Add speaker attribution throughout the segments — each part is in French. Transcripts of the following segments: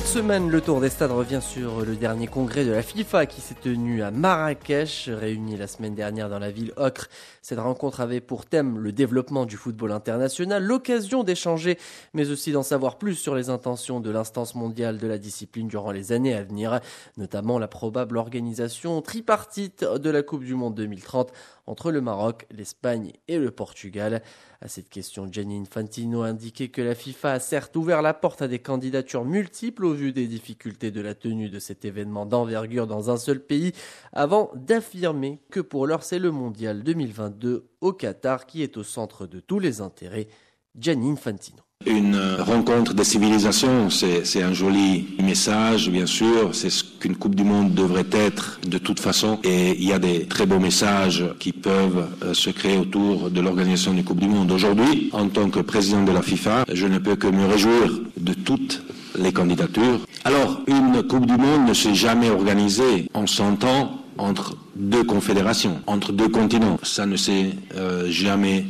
Speaker 1: Cette semaine, le Tour des Stades revient sur le dernier congrès de la FIFA qui s'est tenu à Marrakech, réuni la semaine dernière dans la ville ocre. Cette rencontre avait pour thème le développement du football international, l'occasion d'échanger, mais aussi d'en savoir plus sur les intentions de l'instance mondiale de la discipline durant les années à venir, notamment la probable organisation tripartite de la Coupe du Monde 2030 entre le Maroc, l'Espagne et le Portugal. À cette question, Gianni Infantino a indiqué que la FIFA a certes ouvert la porte à des candidatures multiples au vu des difficultés de la tenue de cet événement d'envergure dans un seul pays, avant d'affirmer que pour l'heure c'est le mondial 2022 au Qatar qui est au centre de tous les intérêts. Gianni Infantino.
Speaker 2: Une rencontre des civilisations, c'est un joli message, bien sûr. C'est ce qu'une Coupe du Monde devrait être de toute façon. Et il y a des très beaux messages qui peuvent euh, se créer autour de l'organisation d'une Coupe du Monde. Aujourd'hui, en tant que président de la FIFA, je ne peux que me réjouir de toutes les candidatures. Alors, une Coupe du Monde ne s'est jamais organisée en 100 ans entre deux confédérations, entre deux continents. Ça ne s'est euh, jamais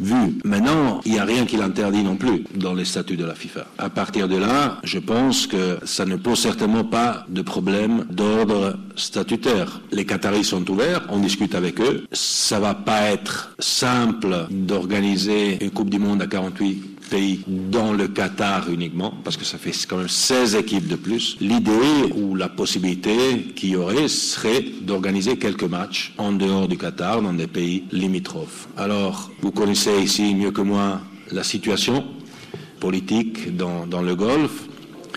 Speaker 2: vu. Maintenant, il n'y a rien qui l'interdit non plus dans les statuts de la FIFA. À partir de là, je pense que ça ne pose certainement pas de problème d'ordre statutaire. Les Qataris sont ouverts, on discute avec eux. Ça va pas être simple d'organiser une Coupe du Monde à 48 pays dans le Qatar uniquement, parce que ça fait quand même 16 équipes de plus. L'idée ou la possibilité qu'il y aurait serait d'organiser quelques matchs en dehors du Qatar, dans des pays limitrophes. Alors, vous connaissez ici mieux que moi la situation politique dans, dans le Golfe.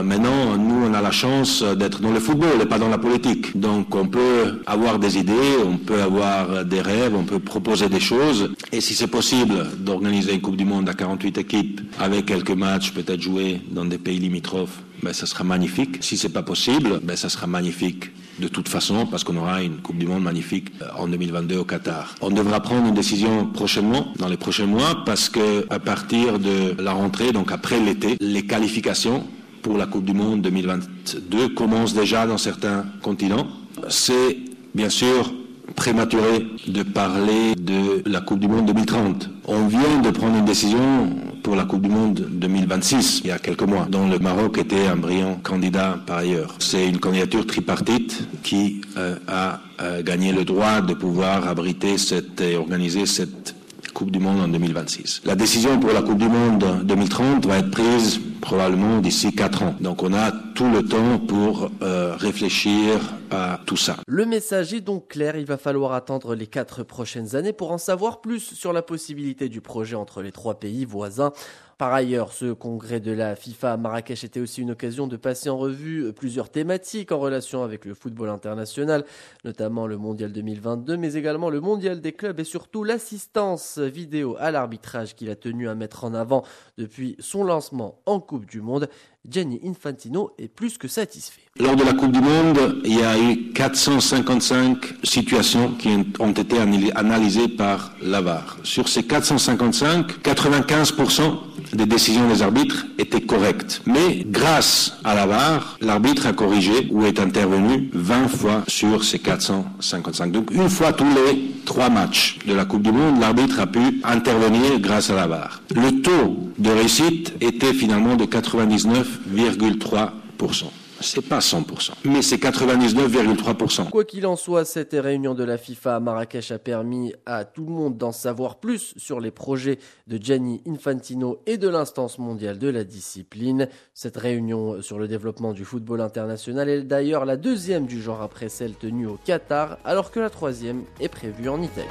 Speaker 2: Maintenant, nous, on a la chance d'être dans le football et pas dans la politique. Donc, on peut avoir des idées, on peut avoir des rêves, on peut proposer des choses. Et si c'est possible d'organiser une Coupe du Monde à 48 équipes avec quelques matchs peut-être joués dans des pays limitrophes, ben, ça sera magnifique. Si c'est pas possible, ben, ça sera magnifique de toute façon parce qu'on aura une Coupe du Monde magnifique euh, en 2022 au Qatar. On devra prendre une décision prochainement, dans les prochains mois, parce que à partir de la rentrée, donc après l'été, les qualifications pour la Coupe du Monde 2022 commence déjà dans certains continents. C'est bien sûr prématuré de parler de la Coupe du Monde 2030. On vient de prendre une décision pour la Coupe du Monde 2026, il y a quelques mois, dont le Maroc était un brillant candidat par ailleurs. C'est une candidature tripartite qui euh, a euh, gagné le droit de pouvoir abriter et organiser cette Coupe du Monde en 2026. La décision pour la Coupe du Monde 2030 va être prise probablement d'ici 4 ans. Donc on a le temps pour euh, réfléchir à tout ça.
Speaker 1: Le message est donc clair, il va falloir attendre les 4 prochaines années pour en savoir plus sur la possibilité du projet entre les trois pays voisins. Par ailleurs, ce congrès de la FIFA à Marrakech était aussi une occasion de passer en revue plusieurs thématiques en relation avec le football international, notamment le Mondial 2022, mais également le Mondial des clubs et surtout l'assistance vidéo à l'arbitrage qu'il a tenu à mettre en avant depuis son lancement en Coupe du Monde. Gianni Infantino est plus que satisfait.
Speaker 2: Lors de la Coupe du Monde, il y a eu 455 situations qui ont été analysées par l'AVAR. Sur ces 455, 95% des décisions des arbitres étaient correctes. Mais grâce à l'AVAR, l'arbitre a corrigé ou est intervenu 20 fois sur ces 455. Donc une fois tous les trois matchs de la Coupe du Monde, l'arbitre a pu intervenir grâce à l'AVAR. Le taux de réussite était finalement de 99,3% c'est pas 100%, mais c'est 99,3%.
Speaker 1: Quoi qu'il en soit, cette réunion de la FIFA à Marrakech a permis à tout le monde d'en savoir plus sur les projets de Gianni Infantino et de l'instance mondiale de la discipline. Cette réunion sur le développement du football international est d'ailleurs la deuxième du genre après celle tenue au Qatar, alors que la troisième est prévue en Italie.